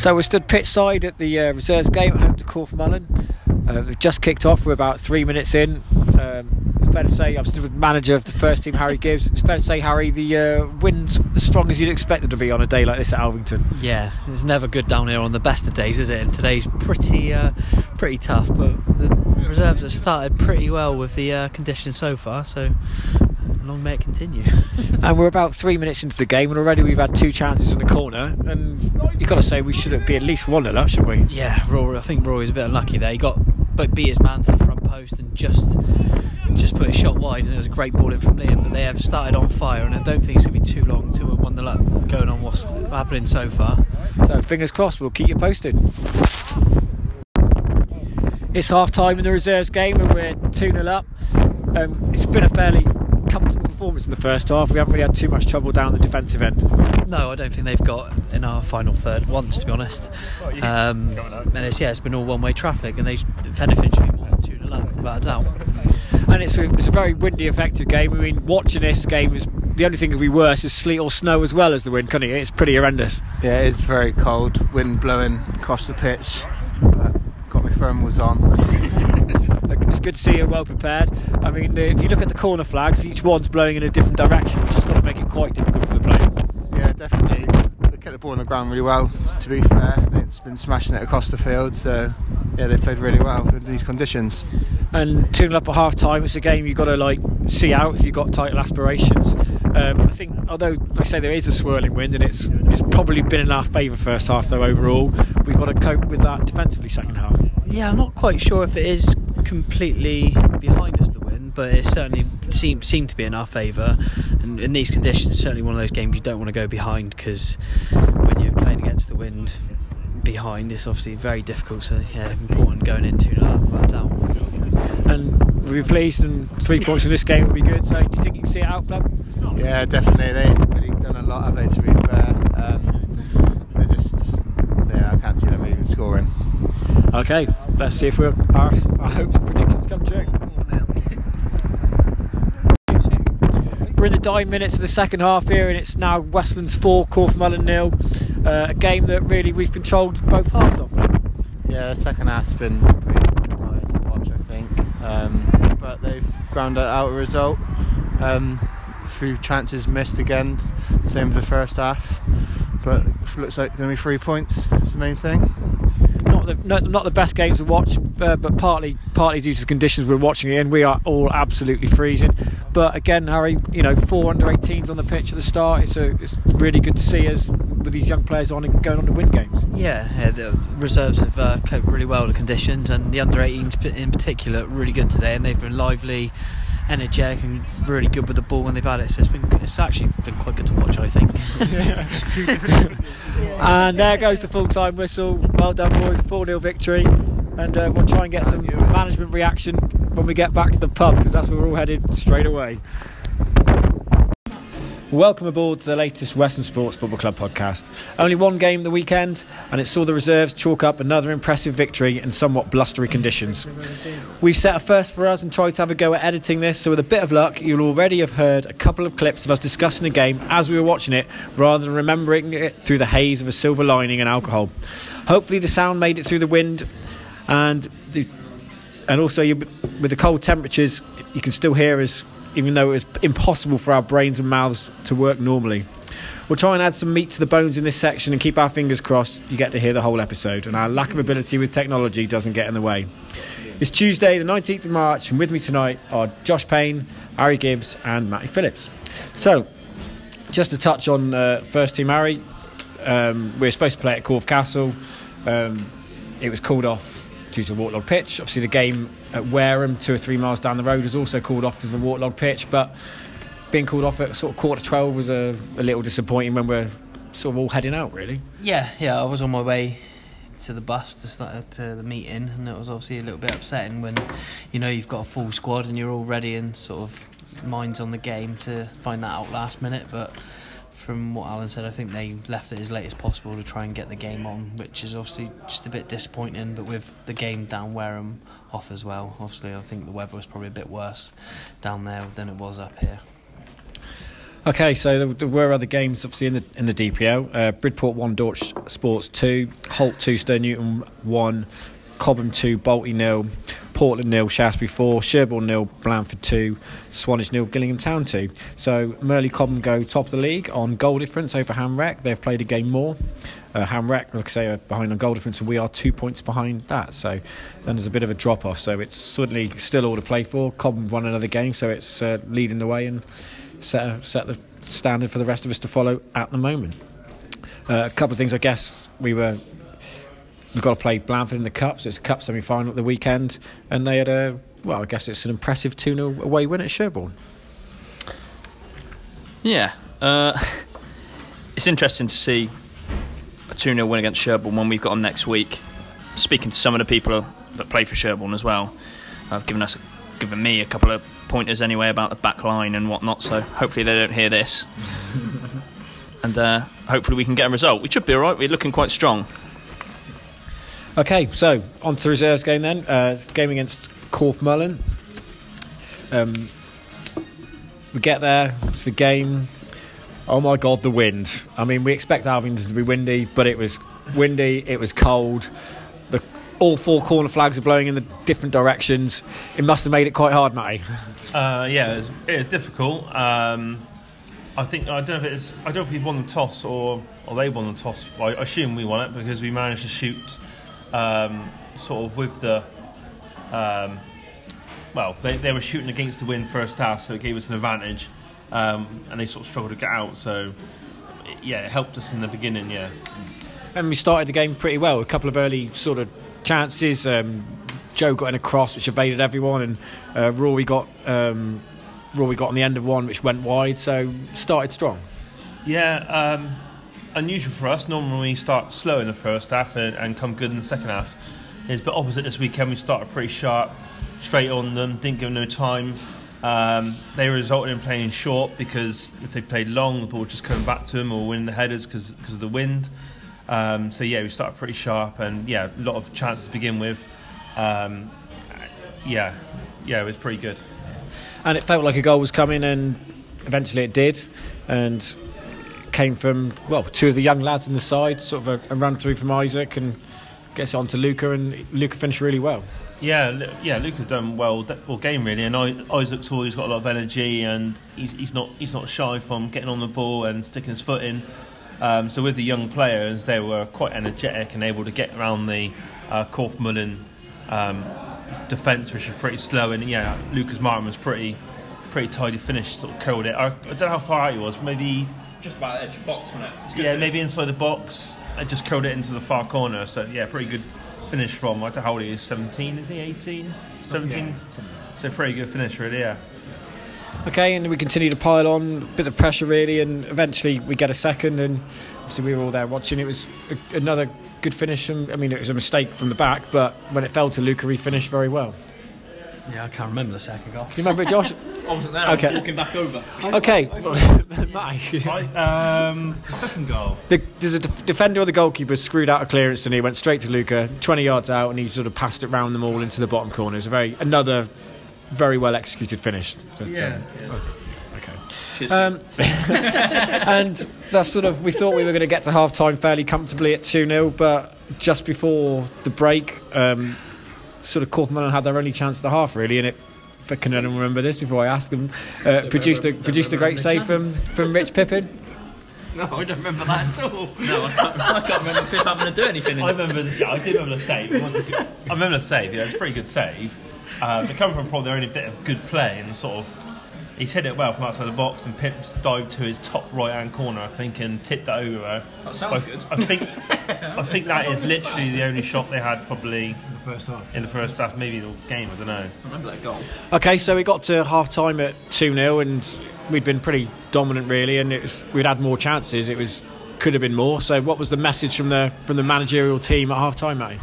So we stood pitch side at the uh, reserves game at home to Corfmullen. Uh, we've just kicked off. We're about three minutes in. Um, it's fair to say I'm still with manager of the first team, Harry Gibbs. It's fair to say, Harry, the uh, wind's as strong as you'd expect it to be on a day like this at Alvington. Yeah, it's never good down here on the best of days, is it? And today's pretty, uh, pretty tough. But the reserves have started pretty well with the uh, conditions so far. So long may it continue. and we're about three minutes into the game, and already we've had two chances in the corner. And you've got to say we should be at least one of that, shouldn't we? Yeah, Rory. I think Rory's a bit unlucky there. He got but beat his man to the front post and just just put a shot wide, and it was a great ball in from Liam. But they have started on fire, and I don't think it's going to be too long until we're one nil up going on what's happening so far. So fingers crossed. We'll keep you posted. It's half time in the reserves game, and we're 2 0 up. Um, it's been a fairly comfortable performance in the first half. We haven't really had too much trouble down the defensive end. No, I don't think they've got in our final third once, to be honest. Um, and it's yeah, it's been all one-way traffic, and they, if anything, should be more than two to up, without a doubt. And it's a, it's a very windy, effective game. I mean, watching this game is the only thing that could be worse is sleet or snow as well as the wind, can it? It's pretty horrendous. Yeah, it is very cold, wind blowing across the pitch. But got my thermals on. it's good to see you're well prepared. I mean, if you look at the corner flags, each one's blowing in a different direction, which has got to make it quite difficult for the players. Yeah, definitely. They kept the ball on the ground really well. To be fair, it's been smashing it across the field. So yeah, they played really well in these conditions. And tuning up at half time, it's a game you've got to like see out if you've got title aspirations. Um, I think, although like I say there is a swirling wind and it's it's probably been in our favour first half though overall, we've got to cope with that defensively second half. Yeah, I'm not quite sure if it is completely behind us the win, but it certainly seemed seemed to be in our favour. And in these conditions, certainly one of those games you don't want to go behind because when you're playing against the wind behind, it's obviously very difficult. So yeah, important going into the lap without doubt. And we'll be pleased, and three points in this game will be good. So do you think you can see it out, Fleb? Yeah, definitely. They've really done a lot, have they? To be fair, um, they just yeah, I can't see them even scoring. Okay, let's see if we're, our, our hopes and predictions come true. We're in the dying minutes of the second half here, and it's now Westlands 4, Corfmullen nil. Uh, a game that really we've controlled both halves of. Yeah, the second half's been pretty tired to watch, I think. Um, but they've ground out a result. Um, few chances missed again, same as the first half. But looks like to be three points. Is the main thing the not, the best games to watch, uh, but partly partly due to the conditions we're watching it in. We are all absolutely freezing. But again, Harry, you know, four under 18s on the pitch at the start. It's, a, it's really good to see us with these young players on and going on to win games. Yeah, yeah the reserves have uh, coped really well with the conditions, and the under 18s in particular really good today, and they've been lively energetic and really good with the ball when they've had it. So it's been it's actually been quite good to watch, I think. and there goes the full time whistle. Well done, boys. 4 0 victory. And uh, we'll try and get some management reaction when we get back to the pub because that's where we're all headed straight away. Welcome aboard to the latest Westland Sports Football Club podcast. Only one game the weekend, and it saw the reserves chalk up another impressive victory in somewhat blustery conditions. We've set a first for us and tried to have a go at editing this, so with a bit of luck, you'll already have heard a couple of clips of us discussing the game as we were watching it, rather than remembering it through the haze of a silver lining and alcohol. Hopefully, the sound made it through the wind, and the, and also you, with the cold temperatures, you can still hear us even though it was impossible for our brains and mouths to work normally. We'll try and add some meat to the bones in this section and keep our fingers crossed you get to hear the whole episode and our lack of ability with technology doesn't get in the way. It's Tuesday, the 19th of March, and with me tonight are Josh Payne, Harry Gibbs, and Matty Phillips. So, just to touch on uh, first team Harry, um, we were supposed to play at Corfe Castle. Um, it was called off due to a waterlogged pitch. Obviously, the game at Wareham, two or three miles down the road, was also called off as a waterlogged pitch. But being called off at sort of quarter twelve was a, a little disappointing when we're sort of all heading out, really. Yeah, yeah. I was on my way to the bus to start to the meeting, and it was obviously a little bit upsetting when you know you've got a full squad and you're all ready and sort of minds on the game to find that out last minute, but from what Alan said, I think they left it as late as possible to try and get the game on, which is obviously just a bit disappointing. But with the game down Wareham off as well, obviously I think the weather was probably a bit worse down there than it was up here. Okay, so there, were other games obviously in the in the DPL. Uh, Bridport one, Dorch Sports two, Holt two, Stern Newton one, Cobham two, Bolty nil, Portland nil, Shaftesbury four, Sherborne nil, Blandford two, Swanage nil, Gillingham Town two. So Merley Cobham go top of the league on goal difference over Hamrec. They've played a game more. Uh, like I say, are behind on goal difference, and we are two points behind that. So then there's a bit of a drop off. So it's certainly still all to play for. Cobham won another game, so it's uh, leading the way and set a, set the standard for the rest of us to follow at the moment. Uh, a couple of things, I guess we were we've got to play Blandford in the cups. It's a cup semi final at the weekend, and they had a well, I guess it's an impressive 2 0 away win at Sherborne. Yeah, uh, it's interesting to see a 2 0 win against Sherborne when we've got them next week. Speaking to some of the people that play for Sherborne as well, have given us, given me a couple of pointers anyway about the back line and whatnot. So hopefully they don't hear this, and uh, hopefully we can get a result. We should be all right. We're looking quite strong. Okay, so on to the reserves game then. Uh, game against Corfmullen. Um, we get there, it's the game. Oh my god, the wind. I mean, we expect Alvington to be windy, but it was windy, it was cold. The, all four corner flags are blowing in the different directions. It must have made it quite hard, Matty. Uh, yeah, it was, it was difficult. Um, I think I don't know if it's I don't know if we won the toss or or they won the toss. I assume we won it because we managed to shoot um, sort of with the um, well they, they were shooting against the wind first half, so it gave us an advantage, um, and they sort of struggled to get out. So yeah, it helped us in the beginning. Yeah. And we started the game pretty well. A couple of early sort of chances. Um, Joe got in a cross which evaded everyone, and uh, Rory got um, Rory got on the end of one which went wide. So started strong. Yeah, um, unusual for us. Normally we start slow in the first half and, and come good in the second half. It's but opposite this weekend. We started pretty sharp, straight on them. Didn't give them no time. Um, they resulted in playing short because if they played long, the ball just coming back to them or winning the headers because of the wind. Um, so yeah, we started pretty sharp and yeah, a lot of chances to begin with. Um, yeah, yeah, it was pretty good. And it felt like a goal was coming, and eventually it did. And came from well two of the young lads in the side, sort of a, a run through from Isaac and gets on to Luca, and Luca finished really well. Yeah, yeah, Luca done well all game really, and Isaac's always got a lot of energy, and he's, he's not he's not shy from getting on the ball and sticking his foot in. Um, so with the young players, they were quite energetic and able to get around the uh, Corfmullen um, defence, which was pretty slow. And yeah, Lucas Martin was pretty pretty tidy finish, sort of curled it. I, I don't know how far out he was, maybe just about the edge of the box, wasn't it? Yeah, finish. maybe inside the box. I just curled it into the far corner. So yeah, pretty good finish from. I don't know how old he is. 17, is he? 18, 17. Yeah. So pretty good finish, really. Yeah. Okay, and we continue to pile on, a bit of pressure really, and eventually we get a second, and obviously we were all there watching. It was a, another good finish. And, I mean, it was a mistake from the back, but when it fell to Luca, he finished very well. Yeah, I can't remember the second goal. You remember it, Josh? I wasn't there. Okay. I was walking back over. Okay. Mike. um, the second goal. The, there's a defender or the goalkeeper screwed out a clearance and he went straight to Luca, 20 yards out, and he sort of passed it round them all into the bottom corner. It's a very another very well executed finish. But, yeah. Um, yeah. Okay. Um, and that's sort of we thought we were going to get to half time fairly comfortably at 2 0, but just before the break, um, sort of Corfmullen had their only chance at the half, really, and it. If I can anyone remember this before I ask them, uh, produced a produced a great save from, from Rich Pippin. No, I don't remember that at all. no, I can't, I can't remember Pip having to do anything. I remember, the, yeah, I do remember the save. It was a good, I remember the save. Yeah, it's a pretty good save. Um, it come from probably their only a bit of good play and sort of he's hit it well from outside the box, and Pips dived to his top right hand corner, I think, and tipped it over. That sounds I, good. I think I think that is literally the only shot they had probably in the first half. In the first half, maybe the game. I don't know. I remember that goal. Okay, so we got to half time at two 0 and we'd been pretty dominant really, and it was, we'd had more chances. It was could have been more. So, what was the message from the from the managerial team at half time, mate?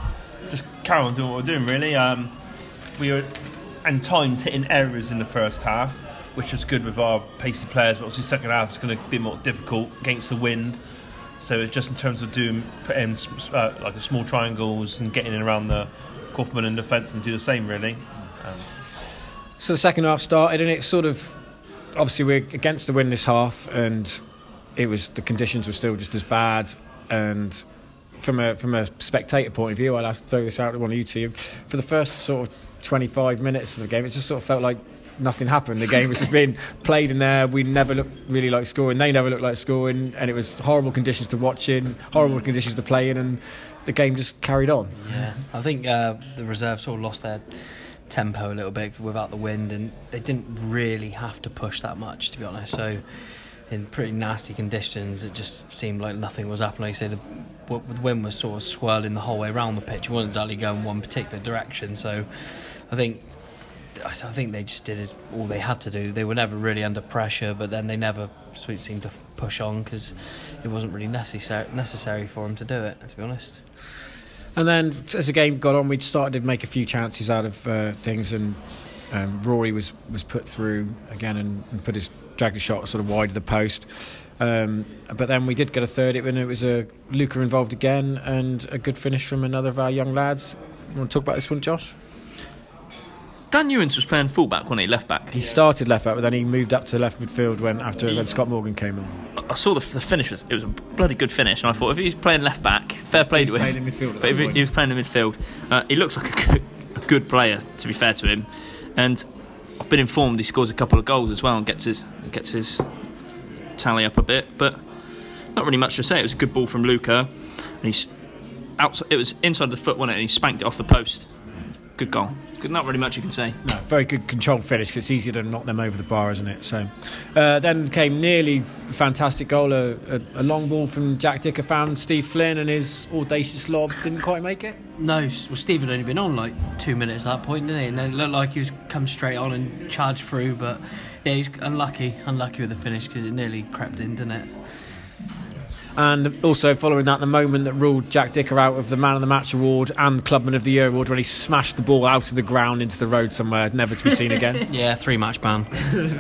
Just carry on doing what we're doing, really. Um, we were, and times hitting errors in the first half which was good with our pacey players. But obviously, second half is going to be more difficult against the wind. So just in terms of doing putting uh, like a small triangles and getting in around the Corfmullen defence and do the same really. Um, so the second half started and it sort of obviously we're against the wind this half, and it was the conditions were still just as bad. And from a from a spectator point of view, I'll ask throw this out to one of you two. For the first sort of 25 minutes of the game, it just sort of felt like nothing happened. The game was just being played in there. We never looked really like scoring. They never looked like scoring, and it was horrible conditions to watch in, horrible conditions to play in, and the game just carried on. Yeah, I think uh, the reserves sort of lost their tempo a little bit without the wind, and they didn't really have to push that much, to be honest. So, in pretty nasty conditions, it just seemed like nothing was happening. Like you say, the, the wind was sort of swirling the whole way around the pitch. It wasn't exactly going one particular direction. So, I think. I think they just did all they had to do. They were never really under pressure, but then they never seemed to push on because it wasn't really necessary necessary for them to do it. To be honest. And then as the game got on, we started to make a few chances out of uh, things, and um, Rory was, was put through again and, and put his dragged his shot sort of wide of the post. Um, but then we did get a third, and it was a Luca involved again, and a good finish from another of our young lads. You want to talk about this one, Josh? Dan Ewens was playing fullback, wasn't he? Left back. He started left back, but then he moved up to left midfield when after when Scott Morgan came on. I saw the, the finish was it was a bloody good finish, and I thought if he was playing left back, fair play to him. playing in but if he, he was playing in midfield, uh, he looks like a good, a good player. To be fair to him, and I've been informed he scores a couple of goals as well and gets his gets his tally up a bit. But not really much to say. It was a good ball from Luca, and he's outside. It was inside the foot, wasn't it? And he spanked it off the post. Good goal. Good, not really much you can say. No, very good controlled finish. Cause it's easier to knock them over the bar, isn't it? So, uh, then came nearly fantastic goal, a, a, a long ball from Jack Dicker found Steve Flynn and his audacious lob didn't quite make it. No, well, Steve had only been on like two minutes at that point, didn't he? And then it looked like he was come straight on and charged through, but yeah, he's unlucky, unlucky with the finish because it nearly crept in, didn't it? And also following that, the moment that ruled Jack Dicker out of the Man of the Match award and Clubman of the Year award when he smashed the ball out of the ground into the road somewhere, never to be seen again. Yeah, three match ban.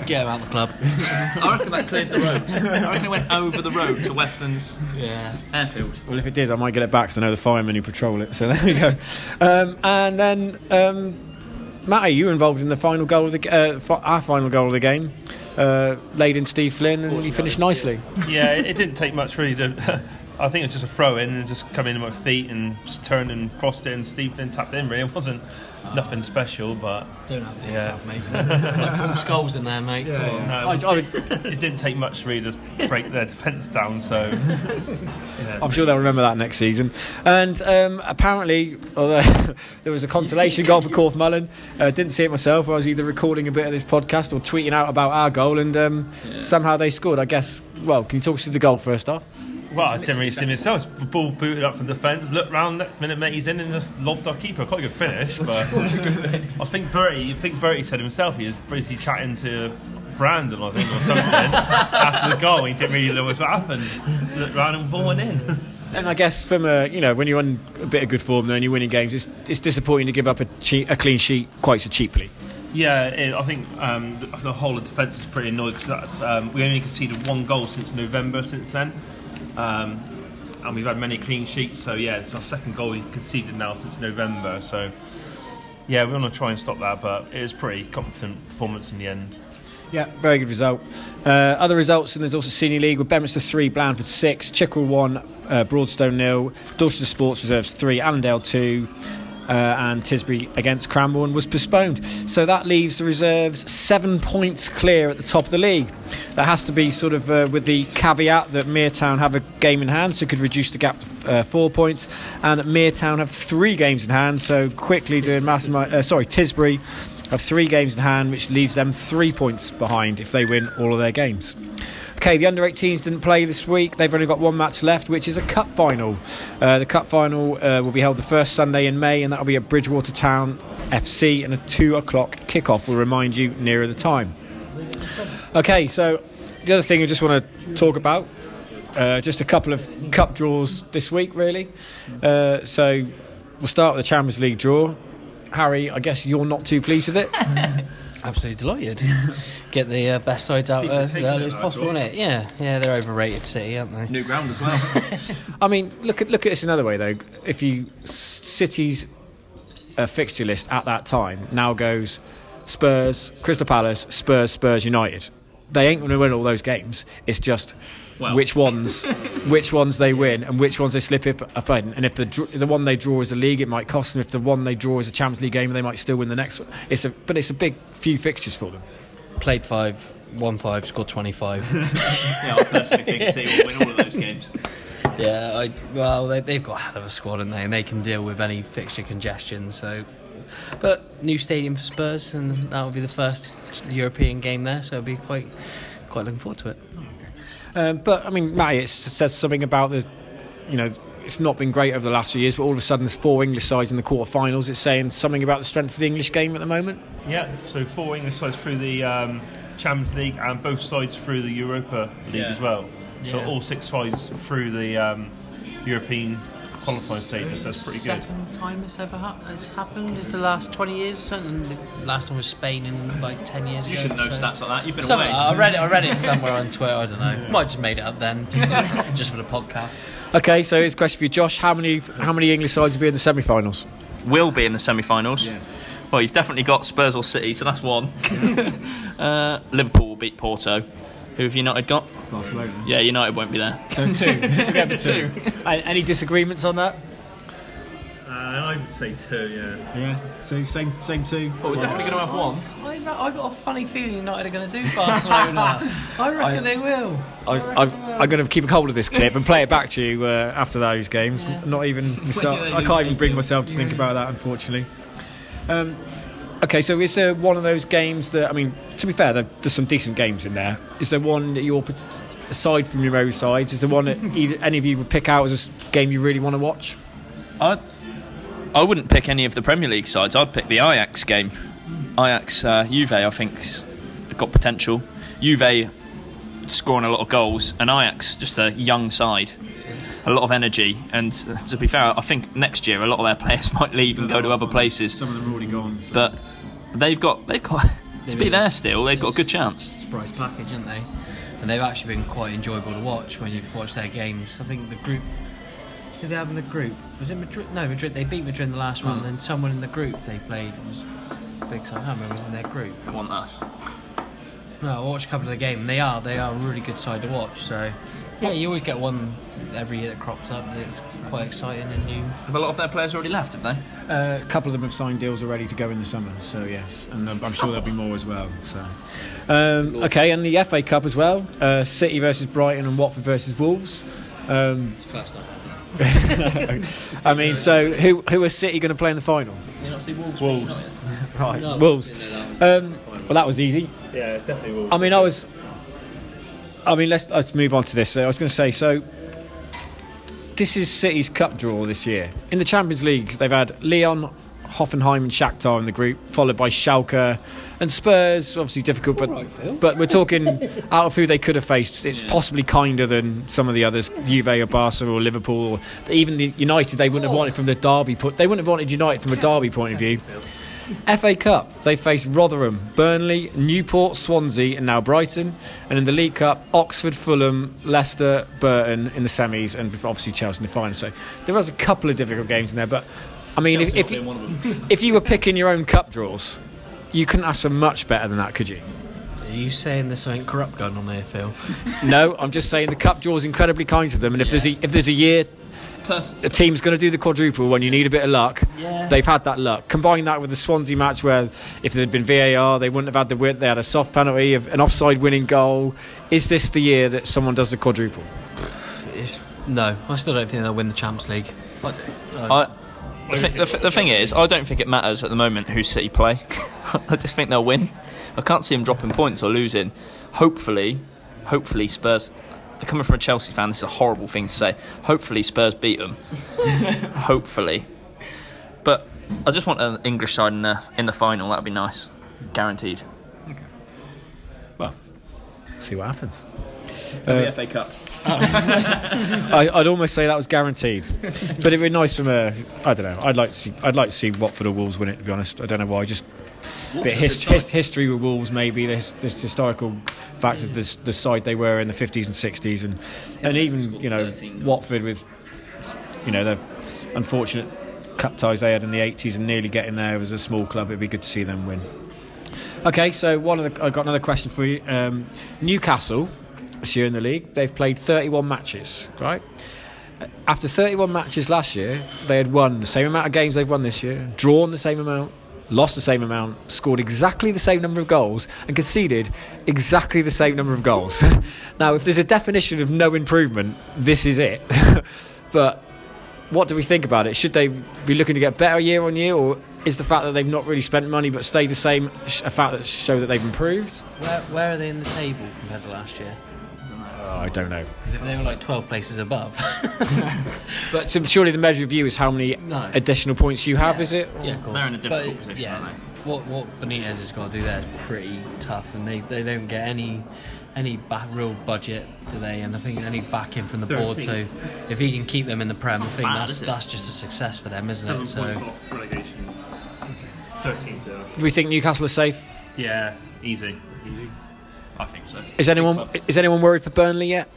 Get him out of the club. I reckon that cleared the road. I reckon it went over the road to Westlands Yeah. airfield. well, if it did, I might get it back because I know the firemen who patrol it. So there we go. Um, and then, um, Matty, you were involved in the final goal of the uh, fi- our final goal of the game. Uh, laid in Steve Flynn and you finished nicely. yeah, it, it didn't take much really to. I think it was just a throw in and just come in with my feet and just turned and crossed it and Steve Flynn tapped in. Really, it wasn't nothing special, but Don't have to Yeah. yourself, mate. like Paul Scholes in there, mate. Come on. no, I, I, it didn't take much really to break their defence down. So yeah. I'm sure they'll remember that next season. And um, apparently, although there was a consolation goal for Corfmullen, uh, didn't see it myself. I was either recording a bit of this podcast or tweeting out about our goal, and um, somehow they scored. I guess. Well, can you talk us through the goal first off? Well, I didn't really see myself. The ball booted up from defence, looked round, next minute mate he's in and just lobbed our keeper. Quite a good finish. But I think Bertie, I think Bertie said himself he was briefly chatting to Brandon, I think, or something after the goal. He didn't really know what happened. Just looked round and ball went in. And I guess from a you know when you're on a bit of good form and you're winning games, it's, it's disappointing to give up a, che- a clean sheet quite so cheaply. Yeah, it, I think um, the, the whole of defence was pretty annoyed because um, we only conceded one goal since November. Since then, um, and we've had many clean sheets. So yeah, it's our second goal we conceded now since November. So yeah, we want to try and stop that, but it was pretty confident performance in the end. Yeah, very good result. Uh, other results, and there's also Senior League with Beaminster 3, Blandford 6, Chickerell 1, uh, Broadstone nil, Dorchester Sports Reserves 3, Allendale 2, uh, and Tisbury against Cranborne was postponed. So that leaves the reserves seven points clear at the top of the league. That has to be sort of uh, with the caveat that Mere Town have a game in hand, so could reduce the gap to uh, four points, and that Mere Town have three games in hand, so quickly doing mass. Uh, sorry, Tisbury have three games in hand, which leaves them three points behind if they win all of their games. Okay, the under 18s didn't play this week. They've only got one match left, which is a cup final. Uh, the cup final uh, will be held the first Sunday in May, and that'll be at Bridgwater Town FC, and a two o'clock kickoff We'll remind you nearer the time. Okay, so the other thing I just want to talk about, uh, just a couple of cup draws this week, really. Uh, so we'll start with the Champions League draw. Harry, I guess you're not too pleased with it. Absolutely delighted. Get the uh, best sides out as early as possible, isn't it? Yeah, yeah, they're overrated City, aren't they? New ground as well. I mean, look at look at this another way though. If you City's uh, fixture list at that time now goes Spurs, Crystal Palace, Spurs, Spurs, United. they ain't going to win all those games. It's just Well. which ones, which ones they win and which ones they slip up, up in. And if the the one they draw is a league, it might cost them. If the one they draw is a Champions League game, they might still win the next one. It's a but it's a big few fixtures for them. Played five, won five, scored 25. Yeah, I personally think City will win all of those games. yeah, I, well, they, they've got a hell of a squad, and they and they can deal with any fixture congestion. So, but new stadium for Spurs, and that will be the first European game there. So, I'll be quite quite looking forward to it. Um, but I mean, Matty, it says something about the, you know, it's not been great over the last few years. But all of a sudden, there's four English sides in the quarterfinals. It's saying something about the strength of the English game at the moment. Yeah, so four English sides through the um, Champions League and both sides through the Europa League Yeah. as well. So Yeah. all six sides through the um, European qualifying stages. That's pretty good. Second time it's ever hap- it's happened for the last 20 years or something. The last one was Spain in like 10 years ago. You ago. should know so- stats like that. You've been Some- away. I read it. I read it somewhere on Twitter. I don't know. Might have just made it up then, just for the podcast. Okay, so here's a question for you, Josh. How many how many English sides will be in the semi-finals? will be in the semi-finals. Well, you've definitely got Spurs or City, so that's one. uh, Liverpool will beat Porto. Who have United got? Barcelona. Yeah, United won't be there. So two. we have two. Any disagreements on that? Uh, I would say two, yeah. Yeah. So same same two. But we're definitely going to have one. I, I got a funny feeling United are going to do Barcelona. I reckon they will. I, I've, I'm going to keep a hold of this clip and play it back to you uh, after those games. Not even myself. I can't even bring myself to think about that, unfortunately. Um, okay, so is there one of those games that I mean? To be fair, there, there's some decent games in there. Is there one that you're aside from your own sides? Is there one that either, any of you would pick out as a game you really want to watch? I I wouldn't pick any of the Premier League sides. I'd pick the Ajax game. Ajax uh, Juve, I think's got potential. Juve scoring a lot of goals, and Ajax just a young side, a lot of energy. And uh, to be fair, I think next year a lot of their players might leave and go to other places. Some of them are already gone. But they've got they've got to be there still. They've got a good chance. Surprise package, haven't they? And they've actually been quite enjoyable to watch when you've watched their games. I think the group. Who they have in the group? Was it Madrid? No, Madrid. They beat Madrid in the last one. And someone in the group they played was big. So I can't remember. Was in their group. I want us. No, I watched a couple of the game. They are they are a really good side to watch. So yeah, you always get one every year that crops up that's quite exciting and new. Have a lot of their players already left? Have they? Uh, a couple of them have signed deals already to go in the summer, so yes, and I'm I'm sure there'll be more as well. So, um, okay, and the FA Cup as well: uh, City versus Brighton and Watford versus Wolves. Um, I mean, so who who are City going to play in the final? You not see Wolves? Wolves. Right, Wolves. Um, well, that was easy. Yeah, definitely Wolves. I mean, I was. I mean, let's let's move on to this. So I was going to say, so this is City's cup draw this year. In the Champions League, they've had Lyon, Hoffenheim, and Shakhtar in the group, followed by Schalke and Spurs. Obviously difficult, but but we're talking out of who they could have faced. It's possibly kinder than some of the others, Juve or Barca or Liverpool, or even the United. They wouldn't have wanted from the derby. Point, they wouldn't have wanted United from a derby point of view. FA Cup, they faced Rotherham, Burnley, Newport, Swansea, and now Brighton. And in the League Cup, Oxford, Fulham, Leicester, Burton in the semis, and obviously Chelsea in the final. So there was a couple of difficult games in there. But I mean, if, if, you, if you were picking your own cup draws, you couldn't ask for much better than that, could you? Are you saying there's something corrupt going on there, Phil? No, I'm just saying the cup draw is incredibly kind to them. And if there's a, if there's a year a team's going to do the quadruple when you need a bit of luck, Yeah. they've had that luck. Combine that with the Swansea match where if there had been VAR, they wouldn't have had the win. They had a soft penalty, of an offside winning goal. Is this the year that someone does the quadruple? It's, no, I still don't think they'll win the Champions League. I, the, thi- the, thi- the thing is, I don't think it matters at the moment who City play. I just think they'll win. I can't see them dropping points or losing. Hopefully, hopefully Spurs. Coming from a Chelsea fan, this is a horrible thing to say. Hopefully Spurs beat them. hopefully, but I just want an English side in the in the final. That'd be nice, guaranteed. Okay. Well, see what happens. the Uh, FA Cup. I, I'd almost say that was guaranteed, but it'd be nice from a. I don't know. I'd like to see. I'd like to see Watford or Wolves win it. To be honest, I don't know why. Just a bit his, his, history with Wolves, maybe this, this historical fact of this the side they were in the fifties and sixties, and and even you know Watford with you know the unfortunate cup ties they had in the eighties and nearly getting there as a small club. It'd be good to see them win. Okay, so one of the, I've got another question for you. Um, Newcastle, this year in the league, they've played 31 matches, right? After 31 matches last year, they had won the same amount of games they've won this year, drawn the same amount, lost the same amount, scored exactly the same number of goals, and conceded exactly the same number of goals. now, if there's a definition of no improvement, this is it. but what do we think about it? Should they be looking to get better year on year, or is the fact that they've not really spent money but stayed the same a fact that show that they've improved? Where, where are they in the table compared to last year? I don't know. Because if they were like 12 places above. But so surely the measure of you is how many No. additional points you have, Yeah. is it? yeah, of course. They're in a difficult But, position, yeah, aren't What, what Benitez has got to do there is pretty tough, and they, they don't get any any ba- real budget, do they? And I think any backing from the board too. 13th. If he can keep them in the Prem, I think Bad, that's is it? that's just a success for them, isn't Seven it? So points off relegation. 13th, yeah. Do we think Newcastle is safe? Yeah, easy. Easy. I think so. Is anyone is anyone worried for Burnley yet?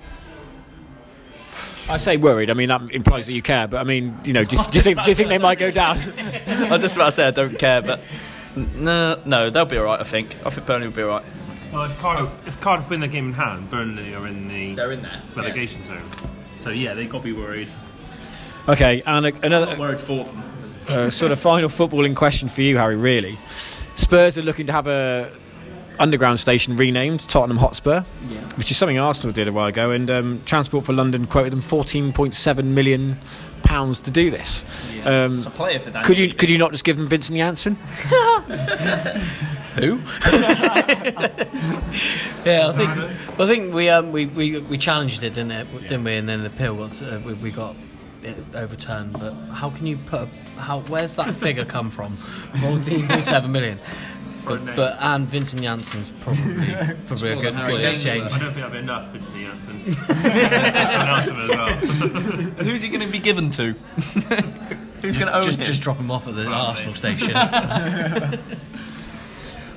I say worried. I mean that implies that you care. But I mean, you know, do you, do you think do you think they might go down? I was just about to say I don't care, but no, no, they'll be all right. I think. I think Burnley will be all right. Well, if Cardiff, if Cardiff win their game in hand, Burnley are in the They're in there. relegation zone. So yeah, they got to be worried. Okay, and a, Not another worried for them. uh, sort of final footballing question for you, Harry. Really, Spurs are looking to have a underground station renamed Tottenham Hotspur, which is something Arsenal did a while ago, and um, Transport for London quoted them 14.7 million pounds to do this. Um, It's a player for could you could you not just give them Vincent Janssen? who? yeah, I think I think we um we, we, we challenged it, didn't it? Didn't we? And then the appeal got uh, we, we got it overturned. But how can you put a, how? Where's that figure come from? Fourteen point seven million. But, but and Vincent Janssen's probably probably a good good exchange. I don't think that'll be enough, Vincent Janssen. Someone else will as well. And who's he going to be given to? who's going to own Just him? just drop him off at the Arsenal station.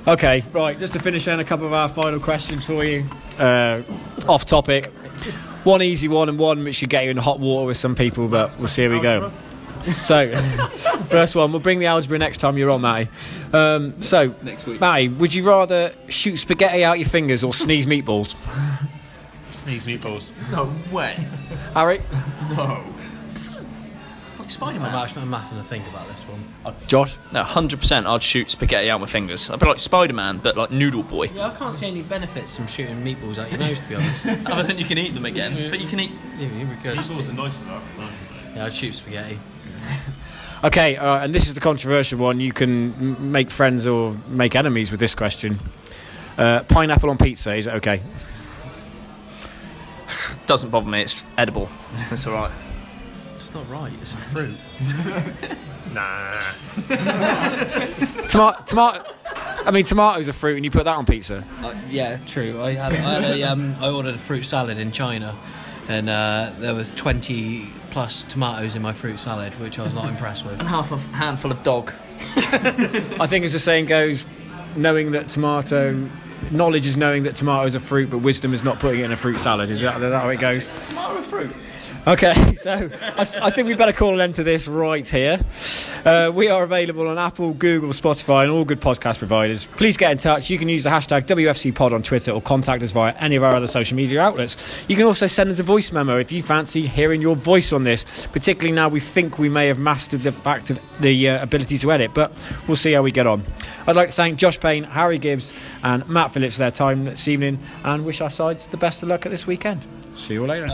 Okay, right. Just to finish then, a couple of our final questions for you. Uh, off topic. One easy one and one which should get you in hot water with some people, but we'll see how we go. So, first one, we'll bring the algebra next time you're on, Matty. Um, so, Next week. Matty, would you rather shoot spaghetti out your fingers or sneeze meatballs? Sneeze meatballs. No way. Harry? No. I'm Spider-Man. actually I'm having to think about this one. Josh? No, hundred percent. I'd shoot spaghetti out my fingers. I'd be like Spider-Man, but like Noodle Boy. Yeah, I can't see any benefits from shooting meatballs out your nose, to be honest. yeah, Other than you can eat them again, but you can eat. you'd. Meatballs are nice enough. Nice enough. Yeah, I'd shoot spaghetti. Okay, uh, and this is the controversial one. You can m- make friends or make enemies with this question. Uh, pineapple on pizza, is it okay? Doesn't bother me. It's edible. It's all right. It's not right. It's a fruit. Nah. Tomato, tomato. I mean, tomatoes are fruit, and you put that on pizza. Uh, yeah, true. I had, I, had a, um, I ordered a fruit salad in China, and uh, there was twenty plus tomatoes in my fruit salad, which I was not impressed with. And half a handful of dog. I think, as the saying goes, knowing that tomato, knowledge is knowing that tomato is a fruit, but wisdom is not putting it in a fruit salad. Is that, is that how it goes? Tomato fruit. Okay, so I, th- I think we better call an end to this right here. Uh, we are available on Apple, Google, Spotify, and all good podcast providers. Please get in touch. You can use the hashtag WFCPod on Twitter or contact us via any of our other social media outlets. You can also send us a voice memo if you fancy hearing your voice on this, particularly now we think we may have mastered the fact of the uh, ability to edit, but we'll see how we get on. I'd like to thank Josh Payne, Harry Gibbs, and Matt Phillips for their time this evening and wish our sides the best of luck at this weekend. See you all later.